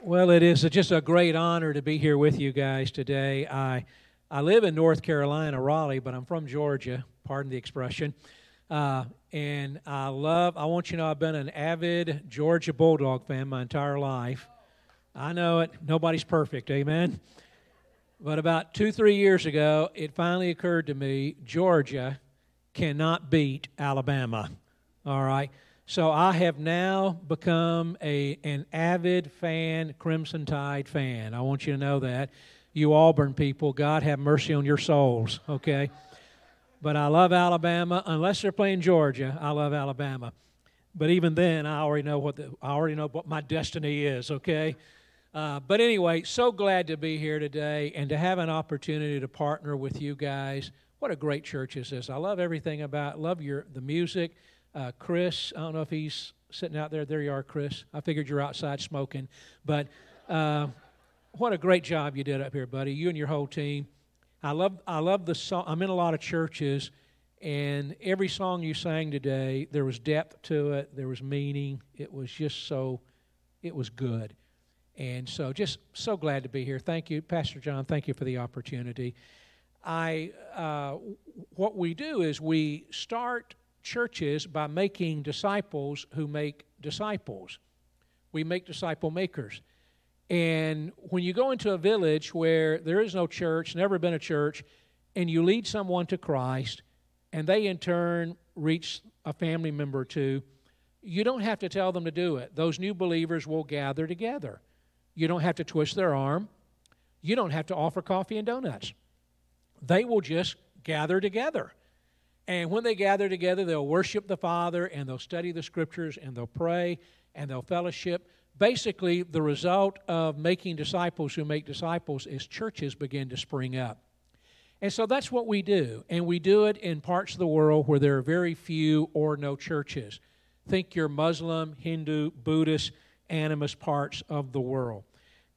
Well, it is just a great honor to be here with you guys today. I, I live in North Carolina, Raleigh, but I'm from Georgia, pardon the expression. Uh, and I love, I want you to know I've been an avid Georgia Bulldog fan my entire life. I know it, nobody's perfect, amen? But about two, three years ago, it finally occurred to me Georgia cannot beat Alabama, all right? So I have now become a, an avid fan, Crimson Tide fan. I want you to know that. You Auburn people, God have mercy on your souls, okay? But I love Alabama. Unless they're playing Georgia, I love Alabama. But even then, I already know what the, I already know what my destiny is, okay? Uh, but anyway, so glad to be here today and to have an opportunity to partner with you guys. What a great church is this! I love everything about. Love your the music uh, Chris, I don't know if he's sitting out there. There you are, Chris. I figured you're outside smoking. But uh, what a great job you did up here, buddy. You and your whole team. I love, I love the song. I'm in a lot of churches, and every song you sang today, there was depth to it, there was meaning. It was just so, it was good. And so, just so glad to be here. Thank you, Pastor John. Thank you for the opportunity. I, uh, what we do is we start churches by making disciples who make disciples. We make disciple makers. And when you go into a village where there is no church, never been a church, and you lead someone to Christ, and they in turn reach a family member or two, you don't have to tell them to do it. Those new believers will gather together. You don't have to twist their arm. You don't have to offer coffee and donuts. They will just gather together. And when they gather together, they'll worship the Father and they'll study the scriptures and they'll pray and they'll fellowship. Basically, the result of making disciples who make disciples is churches begin to spring up. And so that's what we do. And we do it in parts of the world where there are very few or no churches. Think your Muslim, Hindu, Buddhist, animist parts of the world.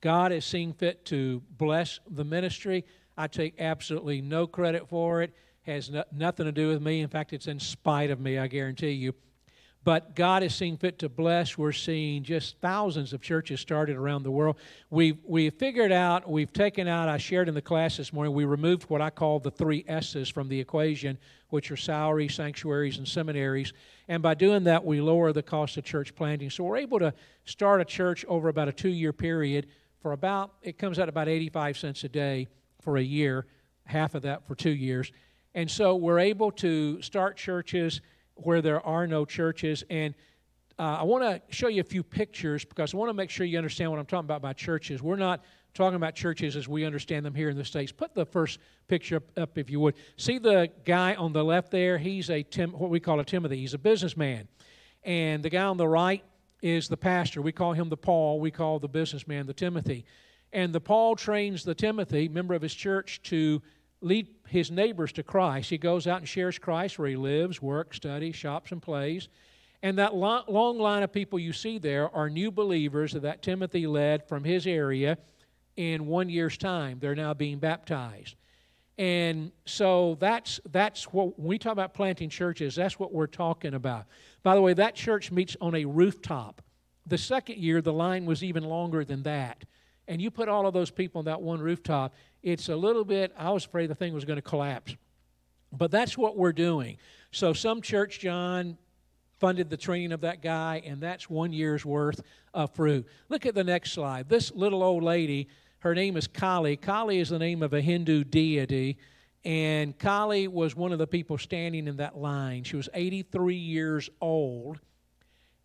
God has seen fit to bless the ministry. I take absolutely no credit for it has no, nothing to do with me. In fact, it's in spite of me, I guarantee you. But God has seen fit to bless. We're seeing just thousands of churches started around the world. We've, we've figured out, we've taken out, I shared in the class this morning, we removed what I call the three S's from the equation, which are salaries, sanctuaries, and seminaries. And by doing that, we lower the cost of church planting. So we're able to start a church over about a two year period for about, it comes out about 85 cents a day for a year, half of that for two years and so we're able to start churches where there are no churches. And uh, I want to show you a few pictures because I want to make sure you understand what I'm talking about by churches. We're not talking about churches as we understand them here in the States. Put the first picture up, up if you would. See the guy on the left there? He's a Tim, what we call a Timothy. He's a businessman. And the guy on the right is the pastor. We call him the Paul. We call the businessman the Timothy. And the Paul trains the Timothy, member of his church, to lead his neighbors to Christ. He goes out and shares Christ where he lives, works, studies, shops, and plays. And that long line of people you see there are new believers that Timothy led from his area in one year's time. They're now being baptized. And so that's, that's what, when we talk about planting churches, that's what we're talking about. By the way, that church meets on a rooftop. The second year, the line was even longer than that. And you put all of those people on that one rooftop, it's a little bit, I was afraid the thing was going to collapse. But that's what we're doing. So some church, John, funded the training of that guy, and that's one year's worth of fruit. Look at the next slide. This little old lady, her name is Kali. Kali is the name of a Hindu deity, and Kali was one of the people standing in that line. She was 83 years old,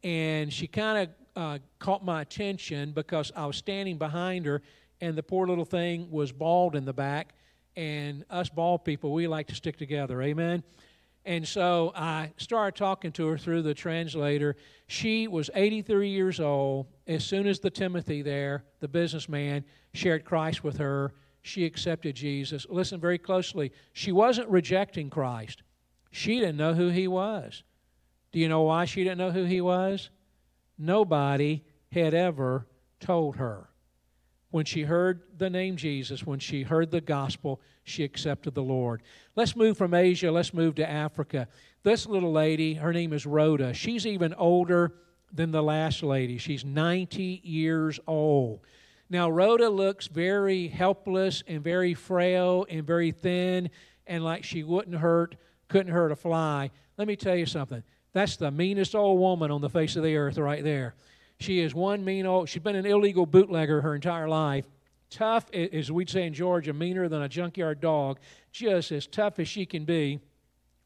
and she kind of uh, caught my attention because I was standing behind her and the poor little thing was bald in the back. And us bald people, we like to stick together. Amen. And so I started talking to her through the translator. She was 83 years old. As soon as the Timothy there, the businessman, shared Christ with her, she accepted Jesus. Listen very closely. She wasn't rejecting Christ, she didn't know who he was. Do you know why she didn't know who he was? Nobody had ever told her. When she heard the name Jesus, when she heard the gospel, she accepted the Lord. Let's move from Asia, let's move to Africa. This little lady, her name is Rhoda. She's even older than the last lady. She's 90 years old. Now, Rhoda looks very helpless and very frail and very thin and like she wouldn't hurt, couldn't hurt a fly. Let me tell you something. That's the meanest old woman on the face of the earth right there. She is one mean old, she's been an illegal bootlegger her entire life. Tough, as we'd say in Georgia, meaner than a junkyard dog, just as tough as she can be.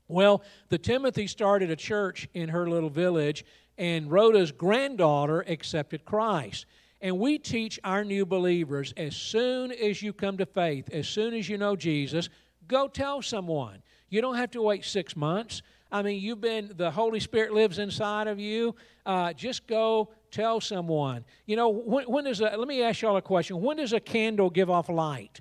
Well, the Timothy started a church in her little village, and Rhoda's granddaughter accepted Christ. And we teach our new believers as soon as you come to faith, as soon as you know Jesus, go tell someone. You don't have to wait six months. I mean, you've been, the Holy Spirit lives inside of you. Uh, just go tell someone. You know, when, when does a, let me ask y'all a question. When does a candle give off light?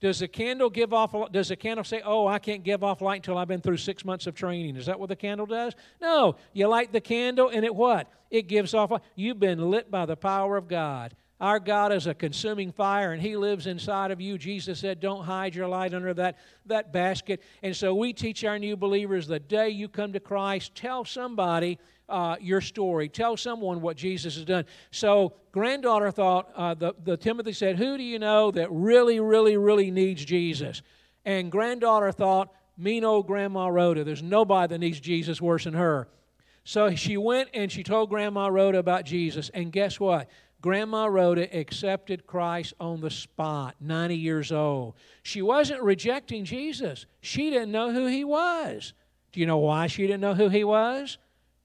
Does the candle give off, does the candle say, oh, I can't give off light until I've been through six months of training? Is that what the candle does? No. You light the candle and it what? It gives off, you've been lit by the power of God. Our God is a consuming fire and He lives inside of you. Jesus said, Don't hide your light under that, that basket. And so we teach our new believers the day you come to Christ, tell somebody uh, your story. Tell someone what Jesus has done. So, granddaughter thought, uh, the, the Timothy said, Who do you know that really, really, really needs Jesus? And granddaughter thought, Mean old Grandma Rhoda. There's nobody that needs Jesus worse than her. So she went and she told Grandma Rhoda about Jesus. And guess what? Grandma Rhoda accepted Christ on the spot, 90 years old. She wasn't rejecting Jesus, she didn't know who he was. Do you know why she didn't know who he was?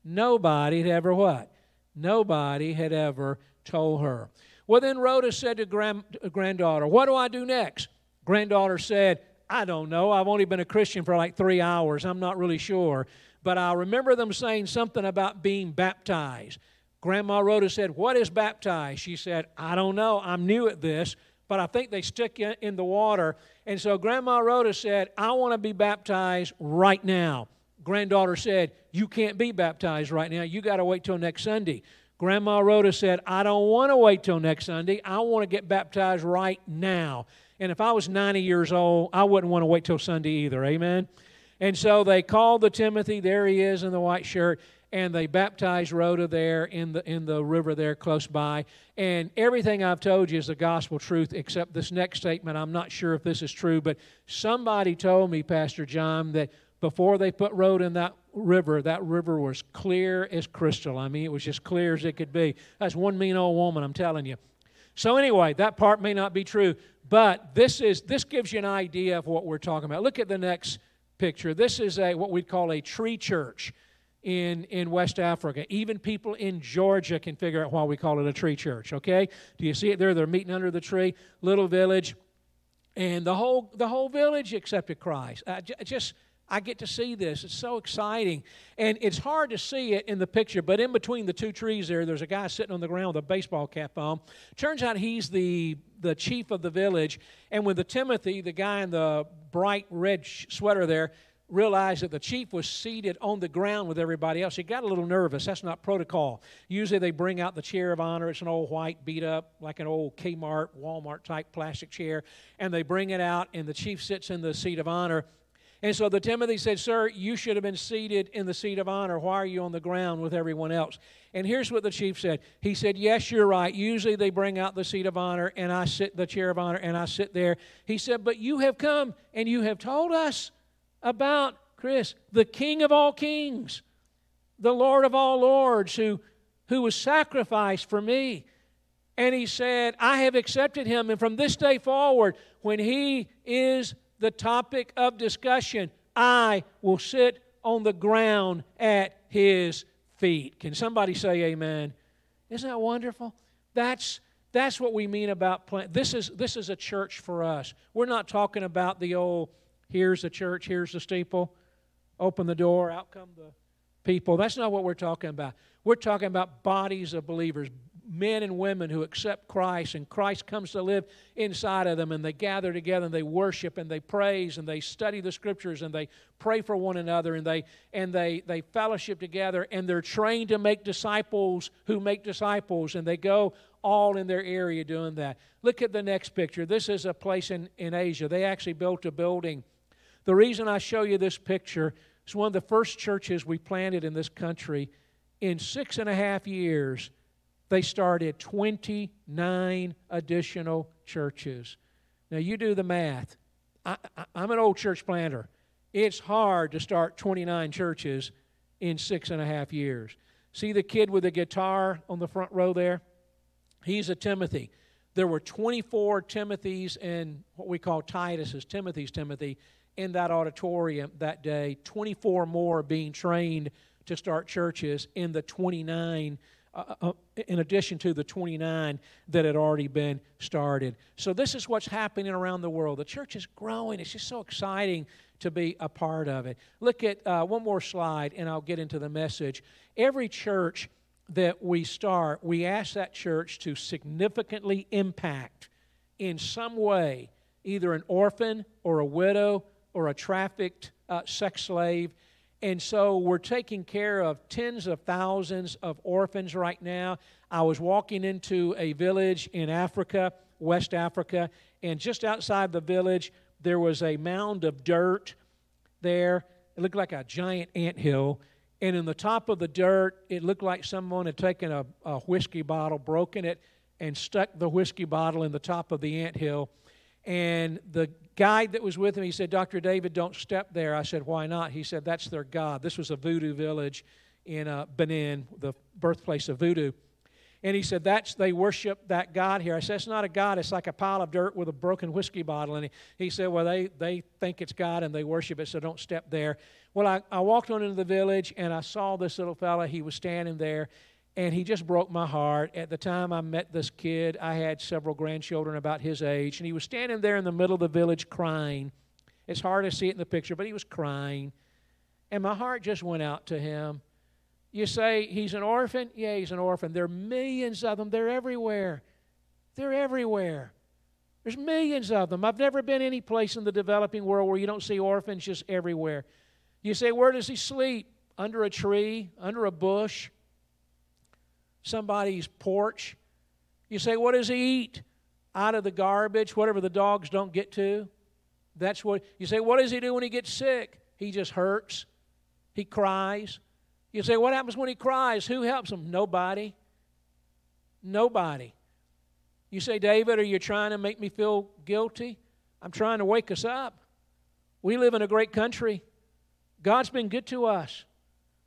Nobody had ever what? Nobody had ever told her. Well, then Rhoda said to grand, uh, granddaughter, What do I do next? Granddaughter said, I don't know. I've only been a Christian for like three hours. I'm not really sure. But I remember them saying something about being baptized. Grandma Rhoda said, What is baptized? She said, I don't know. I'm new at this, but I think they stick you in the water. And so Grandma Rhoda said, I want to be baptized right now. Granddaughter said, You can't be baptized right now. You got to wait till next Sunday. Grandma Rhoda said, I don't want to wait till next Sunday. I want to get baptized right now. And if I was 90 years old, I wouldn't want to wait till Sunday either. Amen? And so they called the Timothy. There he is in the white shirt. And they baptized Rhoda there in the, in the river there close by. And everything I've told you is the gospel truth, except this next statement. I'm not sure if this is true, but somebody told me, Pastor John, that before they put Rhoda in that river, that river was clear as crystal. I mean, it was just clear as it could be. That's one mean old woman, I'm telling you. So anyway, that part may not be true, but this is this gives you an idea of what we're talking about. Look at the next picture. This is a what we'd call a tree church in, in West Africa. Even people in Georgia can figure out why we call it a tree church, okay? Do you see it there? They're meeting under the tree, little village, and the whole the whole village accepted Christ. Uh, just I get to see this. It's so exciting. And it's hard to see it in the picture, but in between the two trees there, there's a guy sitting on the ground with a baseball cap on. Turns out he's the, the chief of the village. And when the Timothy, the guy in the bright red sweater there, realized that the chief was seated on the ground with everybody else. He got a little nervous. That's not protocol. Usually they bring out the chair of honor. It's an old white, beat up, like an old Kmart, Walmart type plastic chair. And they bring it out, and the chief sits in the seat of honor. And so the Timothy said, Sir, you should have been seated in the seat of honor. Why are you on the ground with everyone else? And here's what the chief said. He said, Yes, you're right. Usually they bring out the seat of honor and I sit the chair of honor and I sit there. He said, But you have come and you have told us about Christ, the King of all kings, the Lord of all lords, who, who was sacrificed for me. And he said, I have accepted him, and from this day forward, when he is the topic of discussion, I will sit on the ground at his feet. Can somebody say amen? Isn't that wonderful? That's that's what we mean about. This is this is a church for us. We're not talking about the old here's the church, here's the steeple, open the door, out come the people. That's not what we're talking about. We're talking about bodies of believers, men and women who accept Christ, and Christ comes to live inside of them, and they gather together and they worship and they praise and they study the scriptures and they pray for one another and they and they they fellowship together and they're trained to make disciples who make disciples and they go all in their area doing that. Look at the next picture. This is a place in, in Asia. They actually built a building. The reason I show you this picture is one of the first churches we planted in this country in six and a half years, they started 29 additional churches. Now, you do the math. I, am an old church planter. It's hard to start 29 churches in six and a half years. See the kid with the guitar on the front row there? He's a Timothy. There were 24 Timothys and what we call Titus's, Timothy's Timothy, in that auditorium that day. 24 more being trained to start churches in the 29 uh, uh, uh, in addition to the 29 that had already been started. So, this is what's happening around the world. The church is growing. It's just so exciting to be a part of it. Look at uh, one more slide, and I'll get into the message. Every church that we start, we ask that church to significantly impact in some way either an orphan or a widow or a trafficked uh, sex slave and so we're taking care of tens of thousands of orphans right now. I was walking into a village in Africa, West Africa, and just outside the village, there was a mound of dirt there. It looked like a giant ant hill. And in the top of the dirt, it looked like someone had taken a, a whiskey bottle, broken it, and stuck the whiskey bottle in the top of the ant hill. And the guide that was with him, he said, Dr. David, don't step there. I said, Why not? He said, That's their God. This was a voodoo village in uh, Benin, the birthplace of voodoo. And he said, That's they worship that God here. I said, It's not a God, it's like a pile of dirt with a broken whiskey bottle. And he, he said, Well, they, they think it's God and they worship it, so don't step there. Well, I, I walked on into the village and I saw this little fella. He was standing there and he just broke my heart. At the time I met this kid, I had several grandchildren about his age, and he was standing there in the middle of the village crying. It's hard to see it in the picture, but he was crying. And my heart just went out to him. You say he's an orphan? Yeah, he's an orphan. There are millions of them. They're everywhere. They're everywhere. There's millions of them. I've never been any place in the developing world where you don't see orphans just everywhere. You say, where does he sleep? Under a tree, under a bush, somebody's porch. You say, What does he eat? Out of the garbage, whatever the dogs don't get to. That's what you say, What does he do when he gets sick? He just hurts. He cries. You say, What happens when he cries? Who helps him? Nobody. Nobody. You say, David, are you trying to make me feel guilty? I'm trying to wake us up. We live in a great country. God's been good to us.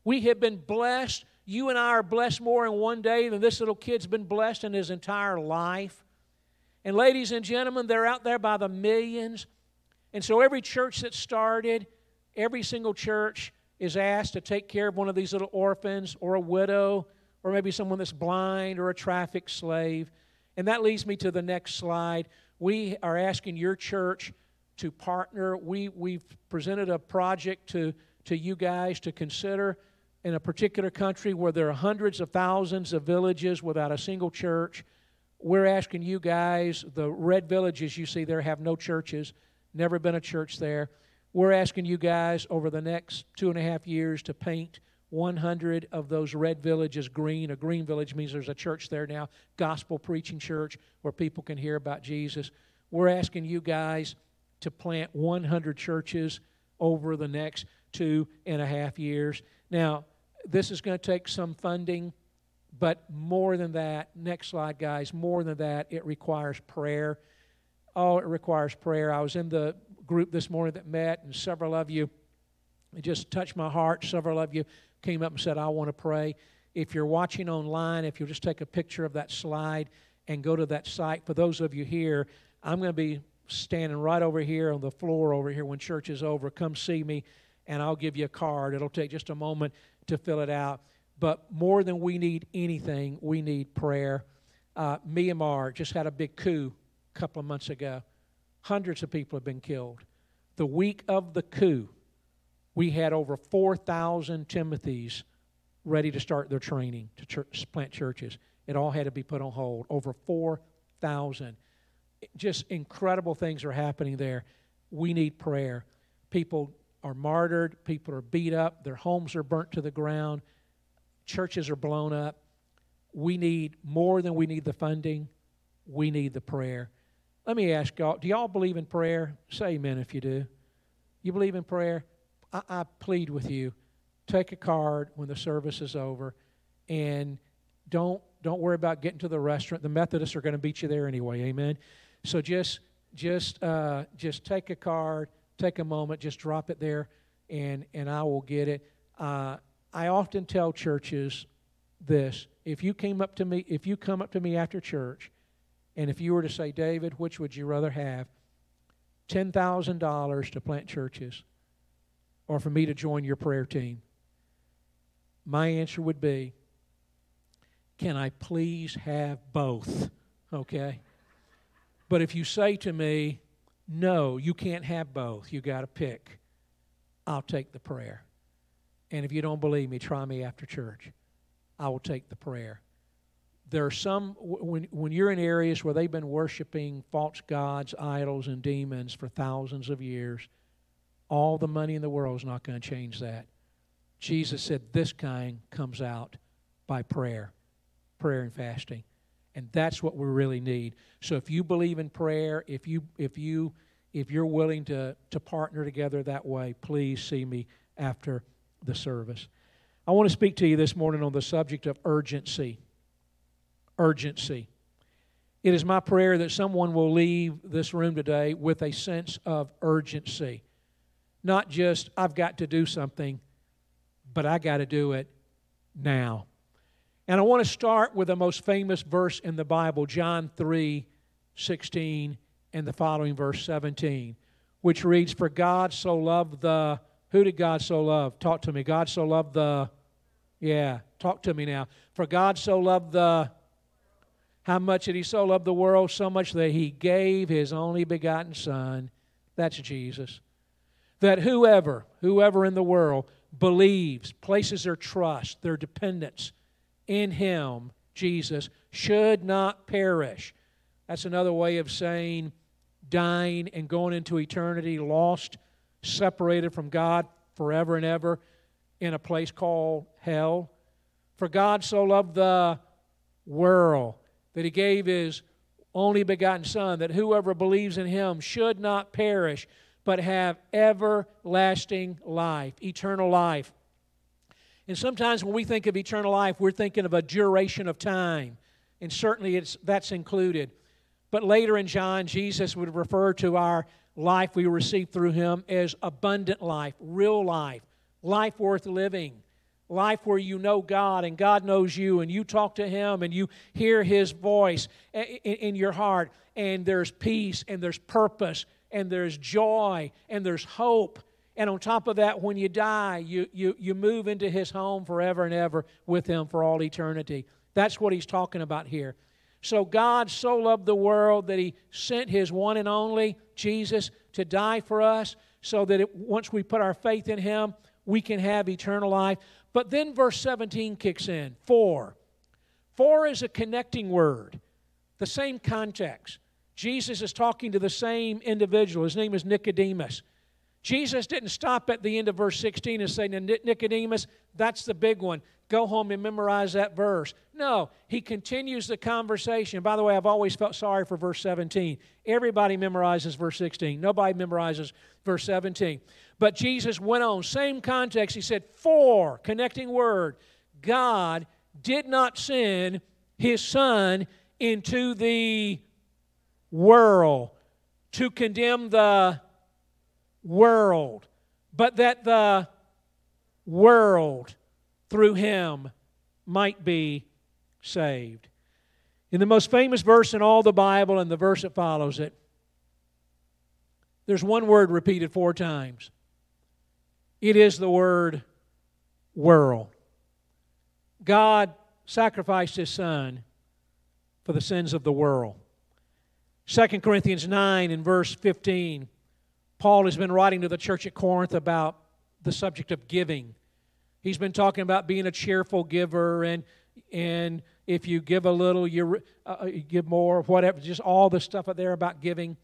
We have been blessed you and I are blessed more in one day than this little kid's been blessed in his entire life. And, ladies and gentlemen, they're out there by the millions. And so, every church that started, every single church is asked to take care of one of these little orphans or a widow or maybe someone that's blind or a traffic slave. And that leads me to the next slide. We are asking your church to partner. We, we've presented a project to, to you guys to consider in a particular country where there are hundreds of thousands of villages without a single church. We're asking you guys, the red villages you see there have no churches, never been a church there. We're asking you guys over the next two and a half years to paint 100 of those red villages green. A green village means there's a church there now, gospel preaching church where people can hear about Jesus. We're asking you guys to plant 100 churches over the next two and a half years. Now, this is going to take some funding, but more than that, next slide, guys, more than that, it requires prayer. Oh, it requires prayer. I was in the group this morning that met, and several of you, it just touched my heart. Several of you came up and said, I want to pray. If you're watching online, if you'll just take a picture of that slide and go to that site, for those of you here, I'm going to be standing right over here on the floor over here when church is over. Come see me, and I'll give you a card. It'll take just a moment to fill it out. But more than we need anything, we need prayer. Uh, Myanmar just had a big coup a couple of months ago. Hundreds of people have been killed. The week of the coup, we had over 4,000 Timothys ready to start their training to plant churches. It all had to be put on hold. Over 4,000. Just incredible things are happening there. We need prayer. People are martyred, people are beat up, their homes are burnt to the ground, churches are blown up. We need more than we need the funding, we need the prayer. Let me ask y'all do y'all believe in prayer? Say amen if you do. You believe in prayer? I, I plead with you take a card when the service is over and don't don't worry about getting to the restaurant. The Methodists are going to beat you there anyway. Amen. So just just uh, just take a card, take a moment, just drop it there, and and I will get it. Uh, I often tell churches this: if you came up to me, if you come up to me after church, and if you were to say, David, which would you rather have? Ten thousand dollars to plant churches, or for me to join your prayer team? My answer would be, can I please have both? Okay. But if you say to me, no, you can't have both, you got to pick, I'll take the prayer. And if you don't believe me, try me after church. I will take the prayer. There are some, when, when you're in areas where they've been worshiping false gods, idols, and demons for thousands of years, all the money in the world is not going to change that. Jesus said this kind comes out by prayer, prayer and fasting. And that's what we really need. So if you believe in prayer, if you if you if you're willing to to partner together that way, please see me after the service. I want to speak to you this morning on the subject of urgency. Urgency. It is my prayer that someone will leave this room today with a sense of urgency. Not just, I've got to do something, but I got to do it now. And I want to start with the most famous verse in the Bible, John 3 16, and the following verse 17, which reads, For God so loved the, who did God so love? Talk to me. God so loved the, yeah, talk to me now. For God so loved the, how much did He so love the world? So much that He gave His only begotten Son. That's Jesus. That whoever, whoever in the world believes, places their trust, their dependence, in him, Jesus, should not perish. That's another way of saying dying and going into eternity, lost, separated from God forever and ever in a place called hell. For God so loved the world that he gave his only begotten Son, that whoever believes in him should not perish, but have everlasting life, eternal life. And sometimes when we think of eternal life, we're thinking of a duration of time. And certainly it's, that's included. But later in John, Jesus would refer to our life we receive through him as abundant life, real life, life worth living, life where you know God and God knows you and you talk to him and you hear his voice in your heart and there's peace and there's purpose and there's joy and there's hope and on top of that, when you die, you, you, you move into his home forever and ever with him for all eternity. That's what he's talking about here. So God so loved the world that he sent his one and only Jesus to die for us so that it, once we put our faith in him, we can have eternal life. But then verse 17 kicks in. For. For is a connecting word, the same context. Jesus is talking to the same individual. His name is Nicodemus. Jesus didn't stop at the end of verse 16 and say, Nicodemus, that's the big one. Go home and memorize that verse. No, he continues the conversation. By the way, I've always felt sorry for verse 17. Everybody memorizes verse 16, nobody memorizes verse 17. But Jesus went on, same context. He said, For, connecting word, God did not send his Son into the world to condemn the world, but that the world through him might be saved. In the most famous verse in all the Bible and the verse that follows it, there's one word repeated four times. It is the word world. God sacrificed his son for the sins of the world. 2 Corinthians 9 and verse 15 Paul has been writing to the church at Corinth about the subject of giving. He's been talking about being a cheerful giver and and if you give a little, you, uh, you give more, whatever, just all the stuff there about giving.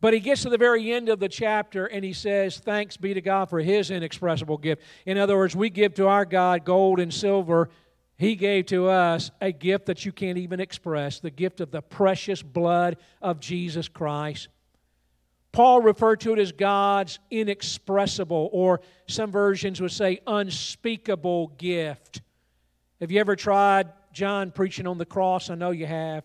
But he gets to the very end of the chapter and he says, Thanks be to God for his inexpressible gift. In other words, we give to our God gold and silver. He gave to us a gift that you can't even express the gift of the precious blood of Jesus Christ. Paul referred to it as God's inexpressible, or some versions would say unspeakable gift. Have you ever tried John preaching on the cross? I know you have.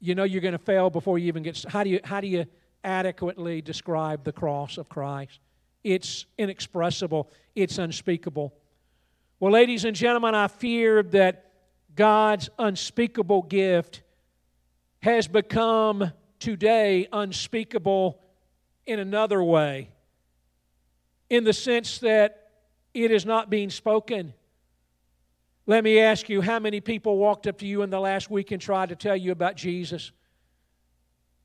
You know you're going to fail before you even get. How do you how do you adequately describe the cross of Christ? It's inexpressible. It's unspeakable. Well, ladies and gentlemen, I fear that God's unspeakable gift has become today unspeakable in another way, in the sense that it is not being spoken. Let me ask you how many people walked up to you in the last week and tried to tell you about Jesus?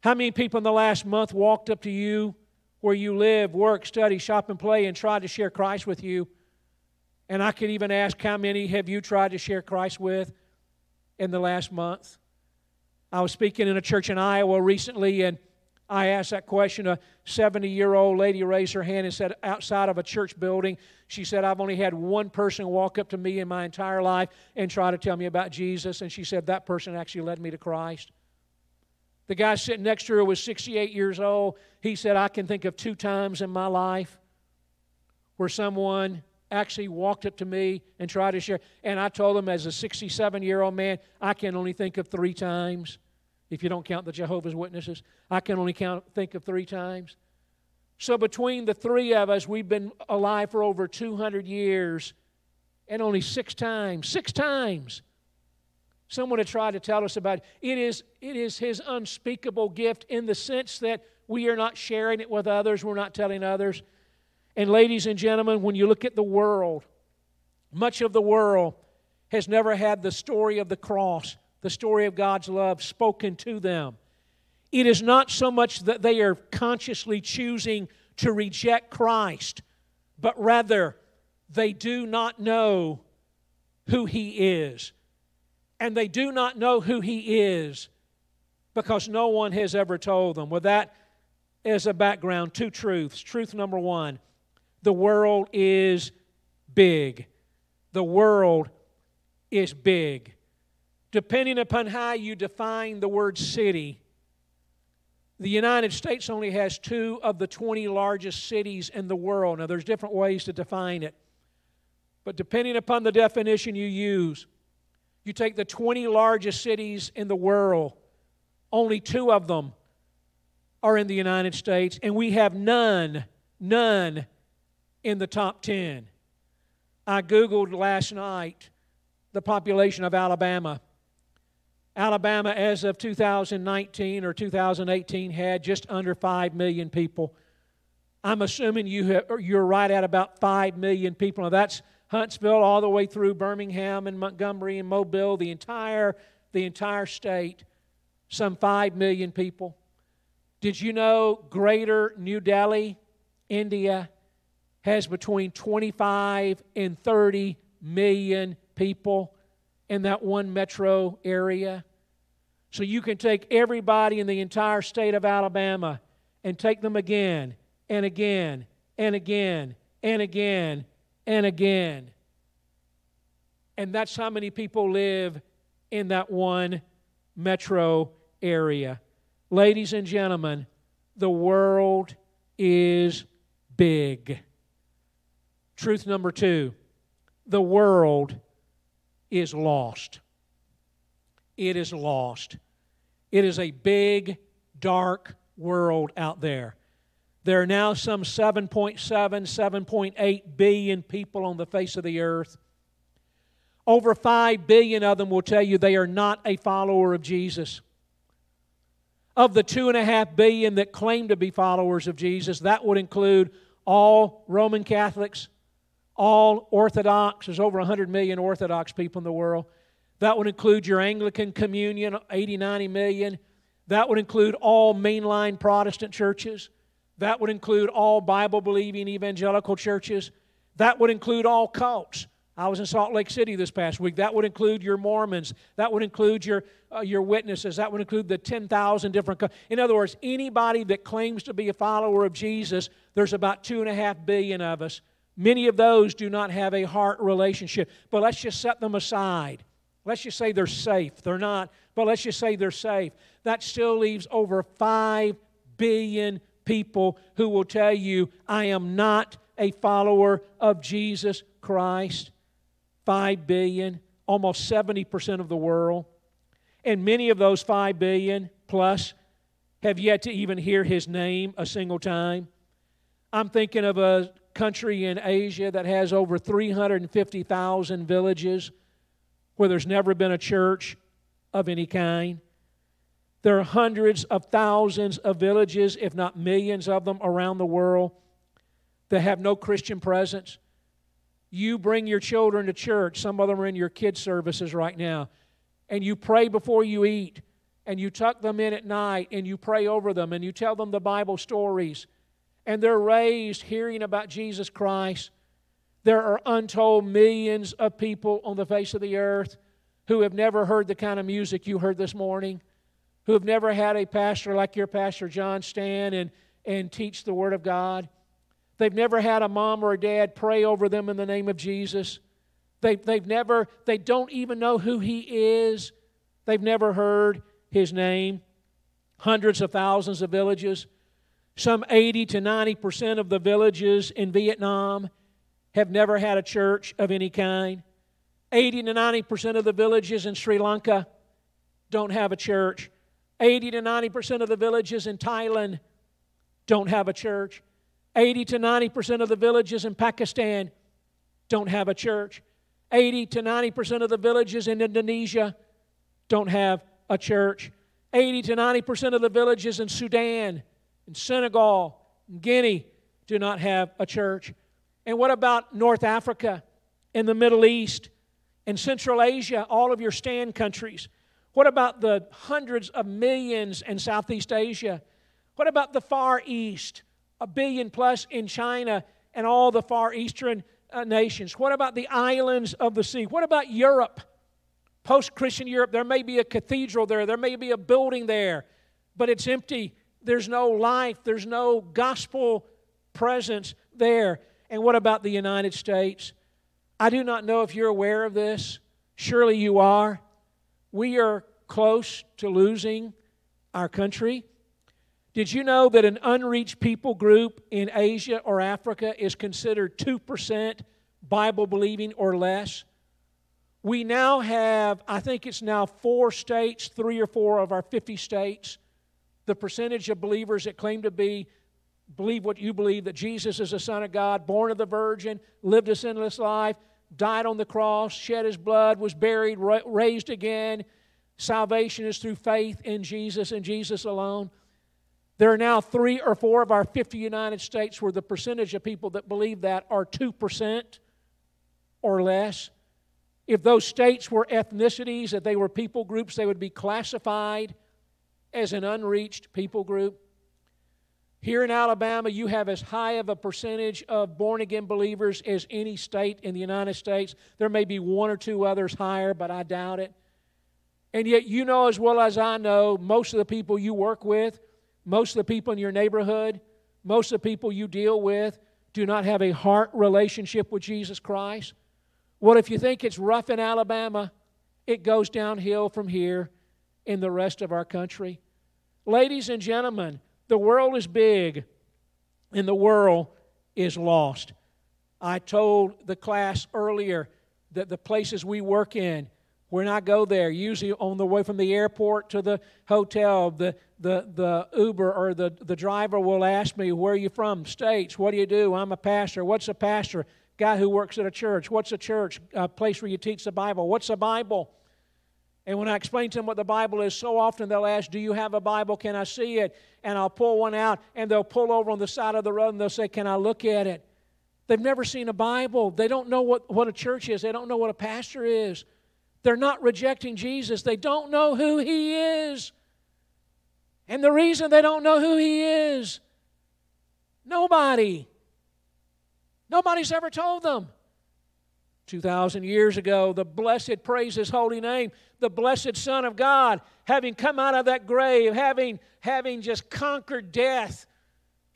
How many people in the last month walked up to you where you live, work, study, shop, and play and tried to share Christ with you? And I could even ask how many have you tried to share Christ with in the last month? I was speaking in a church in Iowa recently, and I asked that question. A 70 year old lady raised her hand and said, outside of a church building, she said, I've only had one person walk up to me in my entire life and try to tell me about Jesus. And she said, that person actually led me to Christ. The guy sitting next to her was 68 years old. He said, I can think of two times in my life where someone actually walked up to me and tried to share. And I told him, as a 67 year old man, I can only think of three times if you don't count the Jehovah's Witnesses. I can only count, think of three times. So between the three of us, we've been alive for over 200 years, and only six times, six times, someone had tried to tell us about it. It is, it is His unspeakable gift in the sense that we are not sharing it with others, we're not telling others. And ladies and gentlemen, when you look at the world, much of the world has never had the story of the cross the story of God's love spoken to them. It is not so much that they are consciously choosing to reject Christ, but rather they do not know who He is. And they do not know who He is because no one has ever told them. With that as a background, two truths. Truth number one the world is big. The world is big depending upon how you define the word city, the United States only has two of the 20 largest cities in the world. Now, there's different ways to define it. But depending upon the definition you use, you take the 20 largest cities in the world, only two of them are in the United States, and we have none, none in the top 10. I Googled last night the population of Alabama. Alabama, as of 2019 or 2018, had just under 5 million people. I'm assuming you have, you're right at about 5 million people. Now, that's Huntsville all the way through Birmingham and Montgomery and Mobile, the entire, the entire state, some 5 million people. Did you know Greater New Delhi, India, has between 25 and 30 million people in that one metro area? So you can take everybody in the entire state of Alabama and take them again and again and again and again and again. And that's how many people live in that one metro area. Ladies and gentlemen, the world is big. Truth number two the world is lost it is lost. It is a big, dark world out there. There are now some 7.7, 7.8 billion people on the face of the earth. Over 5 billion of them will tell you they are not a follower of Jesus. Of the 2.5 billion that claim to be followers of Jesus, that would include all Roman Catholics, all Orthodox. There's over 100 million Orthodox people in the world. That would include your Anglican communion, 80, 90 million. That would include all mainline Protestant churches. That would include all Bible believing evangelical churches. That would include all cults. I was in Salt Lake City this past week. That would include your Mormons. That would include your, uh, your witnesses. That would include the 10,000 different. Co- in other words, anybody that claims to be a follower of Jesus, there's about two and a half billion of us. Many of those do not have a heart relationship. But let's just set them aside. Let's just say they're safe. They're not, but let's just say they're safe. That still leaves over 5 billion people who will tell you, I am not a follower of Jesus Christ. 5 billion. almost 70% of the world. And many of those 5 billion plus have yet to even hear his name a single time. I'm thinking of a country in Asia that has over 350,000 villages where there's never been a church of any kind. There are hundreds of thousands of villages, if not millions of them, around the world that have no Christian presence. You bring your children to church, some of them are in your kids' services right now, and you pray before you eat, and you tuck them in at night, and you pray over them, and you tell them the Bible stories, and they're raised hearing about Jesus Christ. There are untold millions of people on the face of the earth who have never heard the kind of music you heard this morning, who have never had a pastor like your pastor John stand and, and teach the Word of God. They've never had a mom or a dad pray over them in the name of Jesus. They, they've never, they don't even know who He is. They've never heard His name. Hundreds of thousands of villages. Some 80 to 90% of the villages in Vietnam have never had a church of any kind. 80 to 90% of the villages in Sri Lanka don't have a church. 80 to 90% of the villages in Thailand don't have a church. 80 to 90% of the villages in Pakistan don't have a church. 80 to 90% of the villages in Indonesia don't have a church. 80 to 90% of the villages in Sudan, in Senegal, in Guinea do not have a church. And what about North Africa, and the Middle East, and Central Asia, all of your stand countries? What about the hundreds of millions in Southeast Asia? What about the Far East? a billion plus in China and all the Far Eastern uh, nations? What about the islands of the sea? What about Europe? Post Christian Europe, there may be a cathedral there, there may be a building there, but it's empty. There's no life, there's no gospel presence there. And what about the United States? I do not know if you're aware of this. Surely you are. We are close to losing our country. Did you know that an unreached people group in Asia or Africa is considered 2% Bible believing or less? We now have, I think it's now four states, three or four of our 50 states. The percentage of believers that claim to be, believe what you believe, that Jesus is the Son of God, born of the Virgin, lived a sinless life, died on the cross, shed his blood, was buried, raised again. Salvation is through faith in Jesus and Jesus alone. There are now three or four of our 50 United States where the percentage of people that believe that are 2% or less. If those states were ethnicities, if they were people groups, they would be classified as an unreached people group. Here in Alabama, you have as high of a percentage of born again believers as any state in the United States. There may be one or two others higher, but I doubt it. And yet, you know as well as I know, most of the people you work with most of the people in your neighborhood, most of the people you deal with do not have a heart relationship with Jesus Christ. What if you think it's rough in Alabama? It goes downhill from here in the rest of our country. Ladies and gentlemen, the world is big and the world is lost. I told the class earlier that the places we work in, when I go there, usually on the way from the airport to the hotel, the, the, the Uber or the, the driver will ask me, Where are you from? States. What do you do? I'm a pastor. What's a pastor? Guy who works at a church. What's a church? A place where you teach the Bible. What's a Bible? And when I explain to them what the Bible is, so often they'll ask, Do you have a Bible? Can I see it? And I'll pull one out, and they'll pull over on the side of the road and they'll say, Can I look at it? They've never seen a Bible. They don't know what, what a church is, they don't know what a pastor is. They're not rejecting Jesus. They don't know who He is. And the reason they don't know who He is, nobody. Nobody's ever told them. 2,000 years ago, the blessed, praise His holy name, the blessed Son of God, having come out of that grave, having, having just conquered death,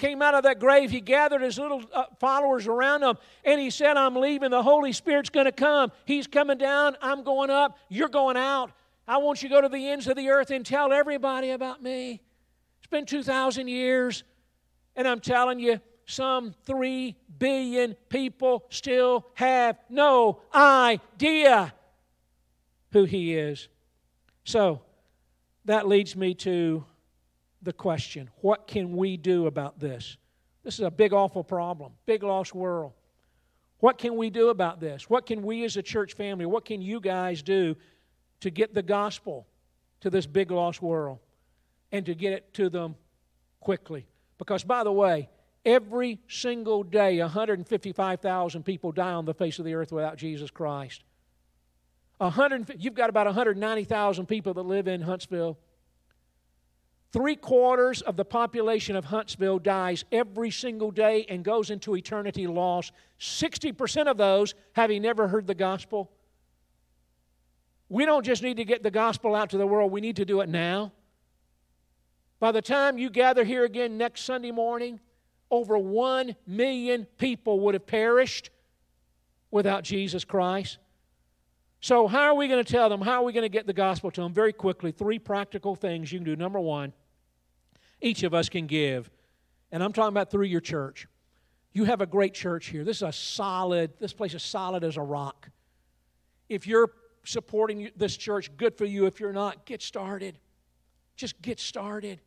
came out of that grave, he gathered his little uh, followers around him and he said, I'm leaving. The Holy Spirit's going to come. He's coming down. I'm going up. You're going out. I want you to go to the ends of the earth and tell everybody about me. It's been 2,000 years, and I'm telling you, some 3 billion people still have no idea who He is. So, that leads me to the question what can we do about this? This is a big, awful problem, big, lost world. What can we do about this? What can we as a church family, what can you guys do to get the gospel to this big, lost world and to get it to them quickly? Because, by the way, every single day, 155,000 people die on the face of the earth without Jesus Christ. 100, you've got about 190,000 people that live in Huntsville. Three quarters of the population of Huntsville dies every single day and goes into eternity lost. 60% of those having never heard the gospel. We don't just need to get the gospel out to the world, we need to do it now. By the time you gather here again next Sunday morning, over 1 million people would have perished without Jesus Christ. So, how are we going to tell them? How are we going to get the gospel to them? Very quickly, three practical things you can do. Number one, each of us can give. And I'm talking about through your church. You have a great church here. This is a solid, this place is solid as a rock. If you're supporting this church, good for you. If you're not, get started. Just get started.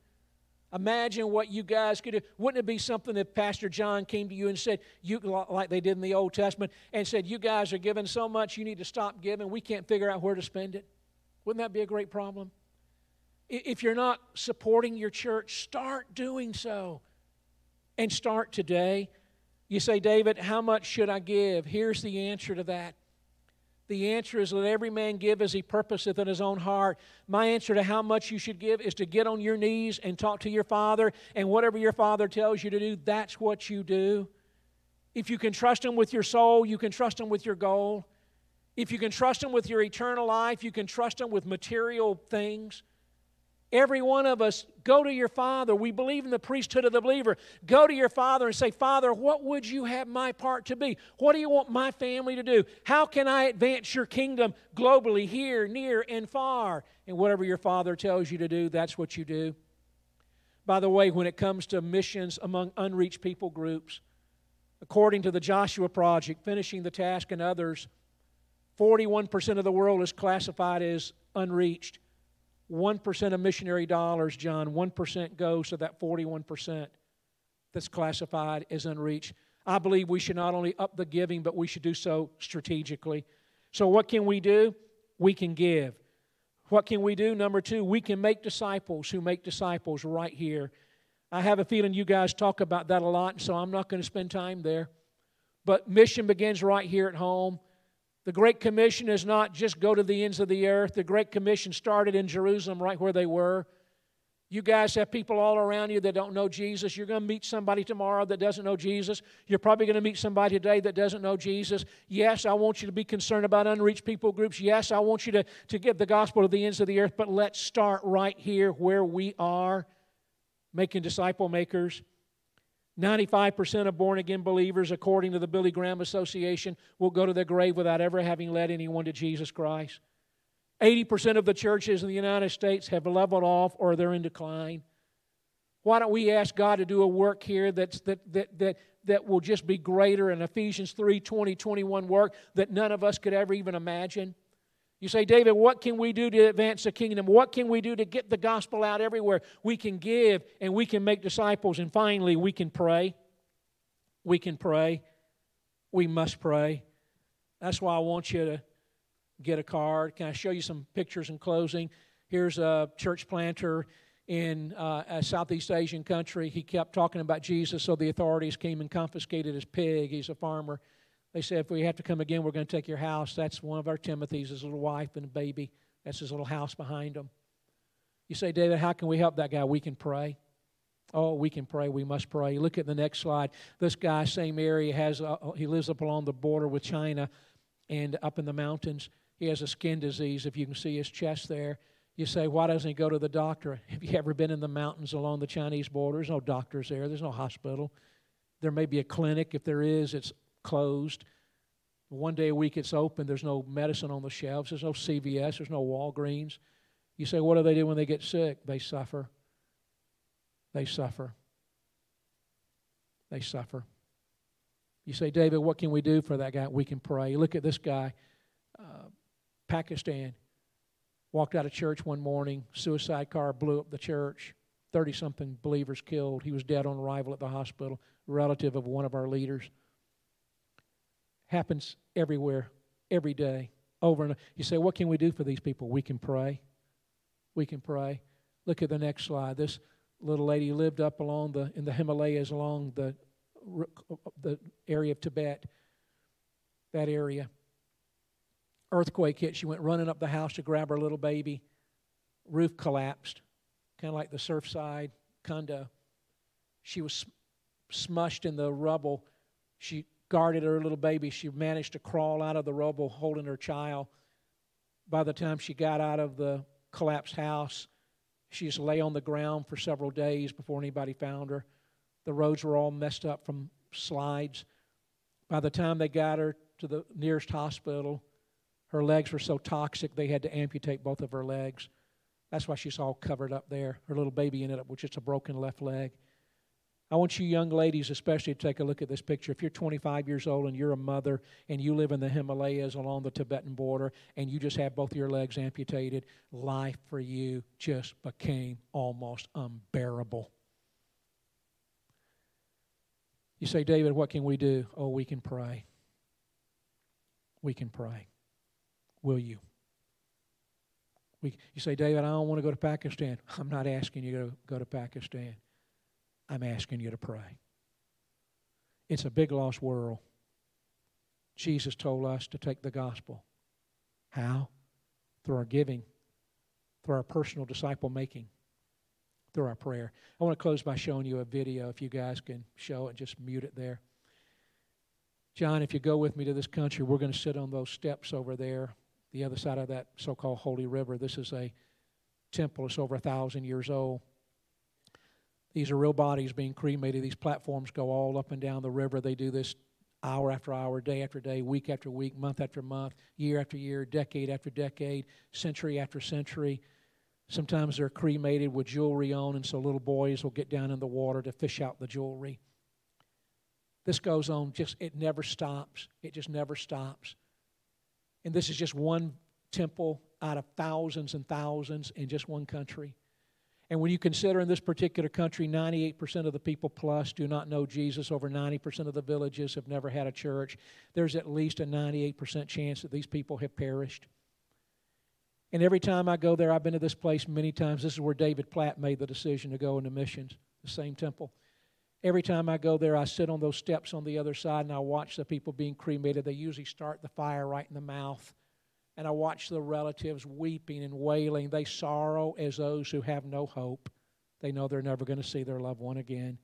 Imagine what you guys could do. Wouldn't it be something if Pastor John came to you and said, you, like they did in the Old Testament, and said, You guys are giving so much, you need to stop giving. We can't figure out where to spend it? Wouldn't that be a great problem? If you're not supporting your church, start doing so. And start today. You say, David, how much should I give? Here's the answer to that the answer is let every man give as he purposeth in his own heart. My answer to how much you should give is to get on your knees and talk to your father, and whatever your father tells you to do, that's what you do. If you can trust him with your soul, you can trust him with your goal. If you can trust him with your eternal life, you can trust him with material things. Every one of us, go to your Father. We believe in the priesthood of the believer. Go to your Father and say, Father, what would you have my part to be? What do you want my family to do? How can I advance your kingdom globally, here, near, and far? And whatever your Father tells you to do, that's what you do. By the way, when it comes to missions among unreached people groups, according to the Joshua Project, finishing the task and others, 41% of the world is classified as unreached. 1% of missionary dollars, John, 1% goes to that 41% that's classified as unreached. I believe we should not only up the giving, but we should do so strategically. So, what can we do? We can give. What can we do? Number two, we can make disciples who make disciples right here. I have a feeling you guys talk about that a lot, so I'm not going to spend time there. But mission begins right here at home. The Great Commission is not just go to the ends of the earth. The Great Commission started in Jerusalem, right where they were. You guys have people all around you that don't know Jesus. You're going to meet somebody tomorrow that doesn't know Jesus. You're probably going to meet somebody today that doesn't know Jesus. Yes, I want you to be concerned about unreached people groups. Yes, I want you to, to give the gospel to the ends of the earth, but let's start right here where we are, making disciple makers. 95% of born again believers, according to the Billy Graham Association, will go to their grave without ever having led anyone to Jesus Christ. 80% of the churches in the United States have leveled off or they're in decline. Why don't we ask God to do a work here that's, that, that, that, that will just be greater in Ephesians 3 20, 21 work that none of us could ever even imagine? You say, David, what can we do to advance the kingdom? What can we do to get the gospel out everywhere? We can give and we can make disciples. And finally, we can pray. We can pray. We must pray. That's why I want you to get a card. Can I show you some pictures in closing? Here's a church planter in uh, a Southeast Asian country. He kept talking about Jesus, so the authorities came and confiscated his pig. He's a farmer. They said, if we have to come again, we're going to take your house. That's one of our Timothy's, his little wife and baby. That's his little house behind him. You say, David, how can we help that guy? We can pray. Oh, we can pray. We must pray. Look at the next slide. This guy, same area, has a, he lives up along the border with China and up in the mountains. He has a skin disease. If you can see his chest there, you say, why doesn't he go to the doctor? Have you ever been in the mountains along the Chinese border? There's no doctors there. There's no hospital. There may be a clinic. If there is, it's closed. One day a week it's open. There's no medicine on the shelves. There's no CVS. There's no Walgreens. You say, what do they do when they get sick? They suffer. They suffer. They suffer. You say, David, what can we do for that guy? We can pray. Look at this guy, uh, Pakistan. Walked out of church one morning, suicide car blew up the church, 30 something believers killed. He was dead on arrival at the hospital, relative of one of our leaders. Happens everywhere, every day, over and over. You say, What can we do for these people? We can pray. We can pray. Look at the next slide. This little lady lived up along the in the Himalayas along the the area of Tibet. That area. Earthquake hit. She went running up the house to grab her little baby. Roof collapsed, kind of like the Surfside condo. She was smushed in the rubble. She guarded her little baby. She managed to crawl out of the rubble holding her child. By the time she got out of the collapsed house, she just lay on the ground for several days before anybody found her. The roads were all messed up from slides. By the time they got her to the nearest hospital, her legs were so toxic they had to amputate both of her legs. That's why she's all covered up there. Her little baby ended up with just a broken left leg. I want you young ladies, especially, to take a look at this picture. If you're 25 years old and you're a mother and you live in the Himalayas along the Tibetan border and you just have both your legs amputated, life for you just became almost unbearable. You say, David, what can we do? Oh, we can pray. We can pray. Will you? We, you say, David, I don't want to go to Pakistan. I'm not asking you to go to Pakistan. I'm asking you to pray. It's a big lost world. Jesus told us to take the gospel. How? Through our giving, through our personal disciple making, through our prayer. I want to close by showing you a video. If you guys can show it, just mute it there. John, if you go with me to this country, we're going to sit on those steps over there, the other side of that so called Holy River. This is a temple, it's over a thousand years old. These are real bodies being cremated. These platforms go all up and down the river. They do this hour after hour, day after day, week after week, month after month, year after year, decade after decade, century after century. Sometimes they're cremated with jewelry on, and so little boys will get down in the water to fish out the jewelry. This goes on, just it never stops. It just never stops. And this is just one temple out of thousands and thousands in just one country. And when you consider in this particular country, 98% of the people plus do not know Jesus, over 90% of the villages have never had a church, there's at least a 98% chance that these people have perished. And every time I go there, I've been to this place many times. This is where David Platt made the decision to go into missions, the same temple. Every time I go there, I sit on those steps on the other side and I watch the people being cremated. They usually start the fire right in the mouth and I watch the relatives weeping and wailing. They sorrow as those who have no hope. They know they're never going to see their loved one again.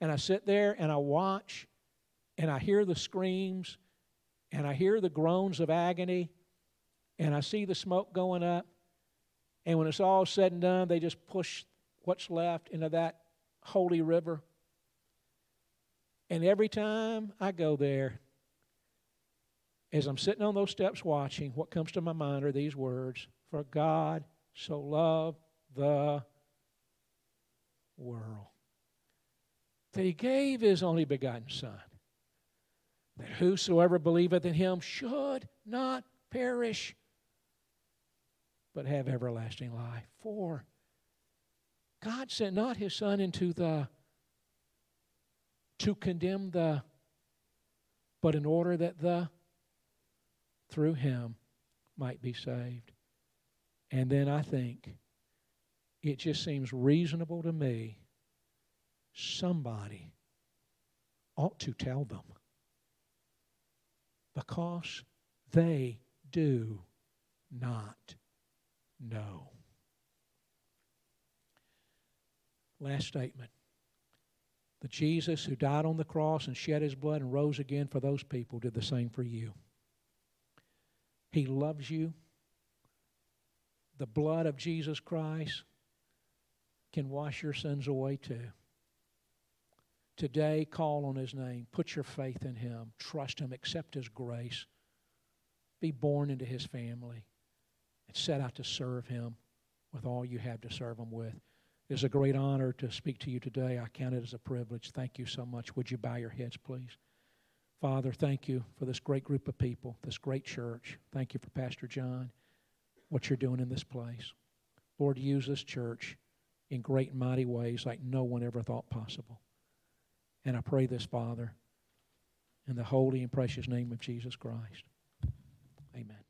And I sit there and I watch and I hear the screams and I hear the groans of agony and I see the smoke going up. And when it's all said and done, they just push what's left into that holy river. And every time I go there, as I'm sitting on those steps watching, what comes to my mind are these words For God so loved the world that he gave his only begotten Son, that whosoever believeth in him should not perish, but have everlasting life. For God sent not his Son into the to condemn the, but in order that the through him might be saved. And then I think it just seems reasonable to me somebody ought to tell them because they do not know. Last statement. The Jesus who died on the cross and shed his blood and rose again for those people did the same for you. He loves you. The blood of Jesus Christ can wash your sins away too. Today, call on His name. Put your faith in Him. Trust Him. Accept His grace. Be born into His family and set out to serve Him with all you have to serve Him with. It is a great honor to speak to you today. I count it as a privilege. Thank you so much. Would you bow your heads, please? Father, thank you for this great group of people, this great church. Thank you for Pastor John. what you're doing in this place. Lord, use this church in great and mighty ways like no one ever thought possible. And I pray this, Father, in the holy and precious name of Jesus Christ. Amen.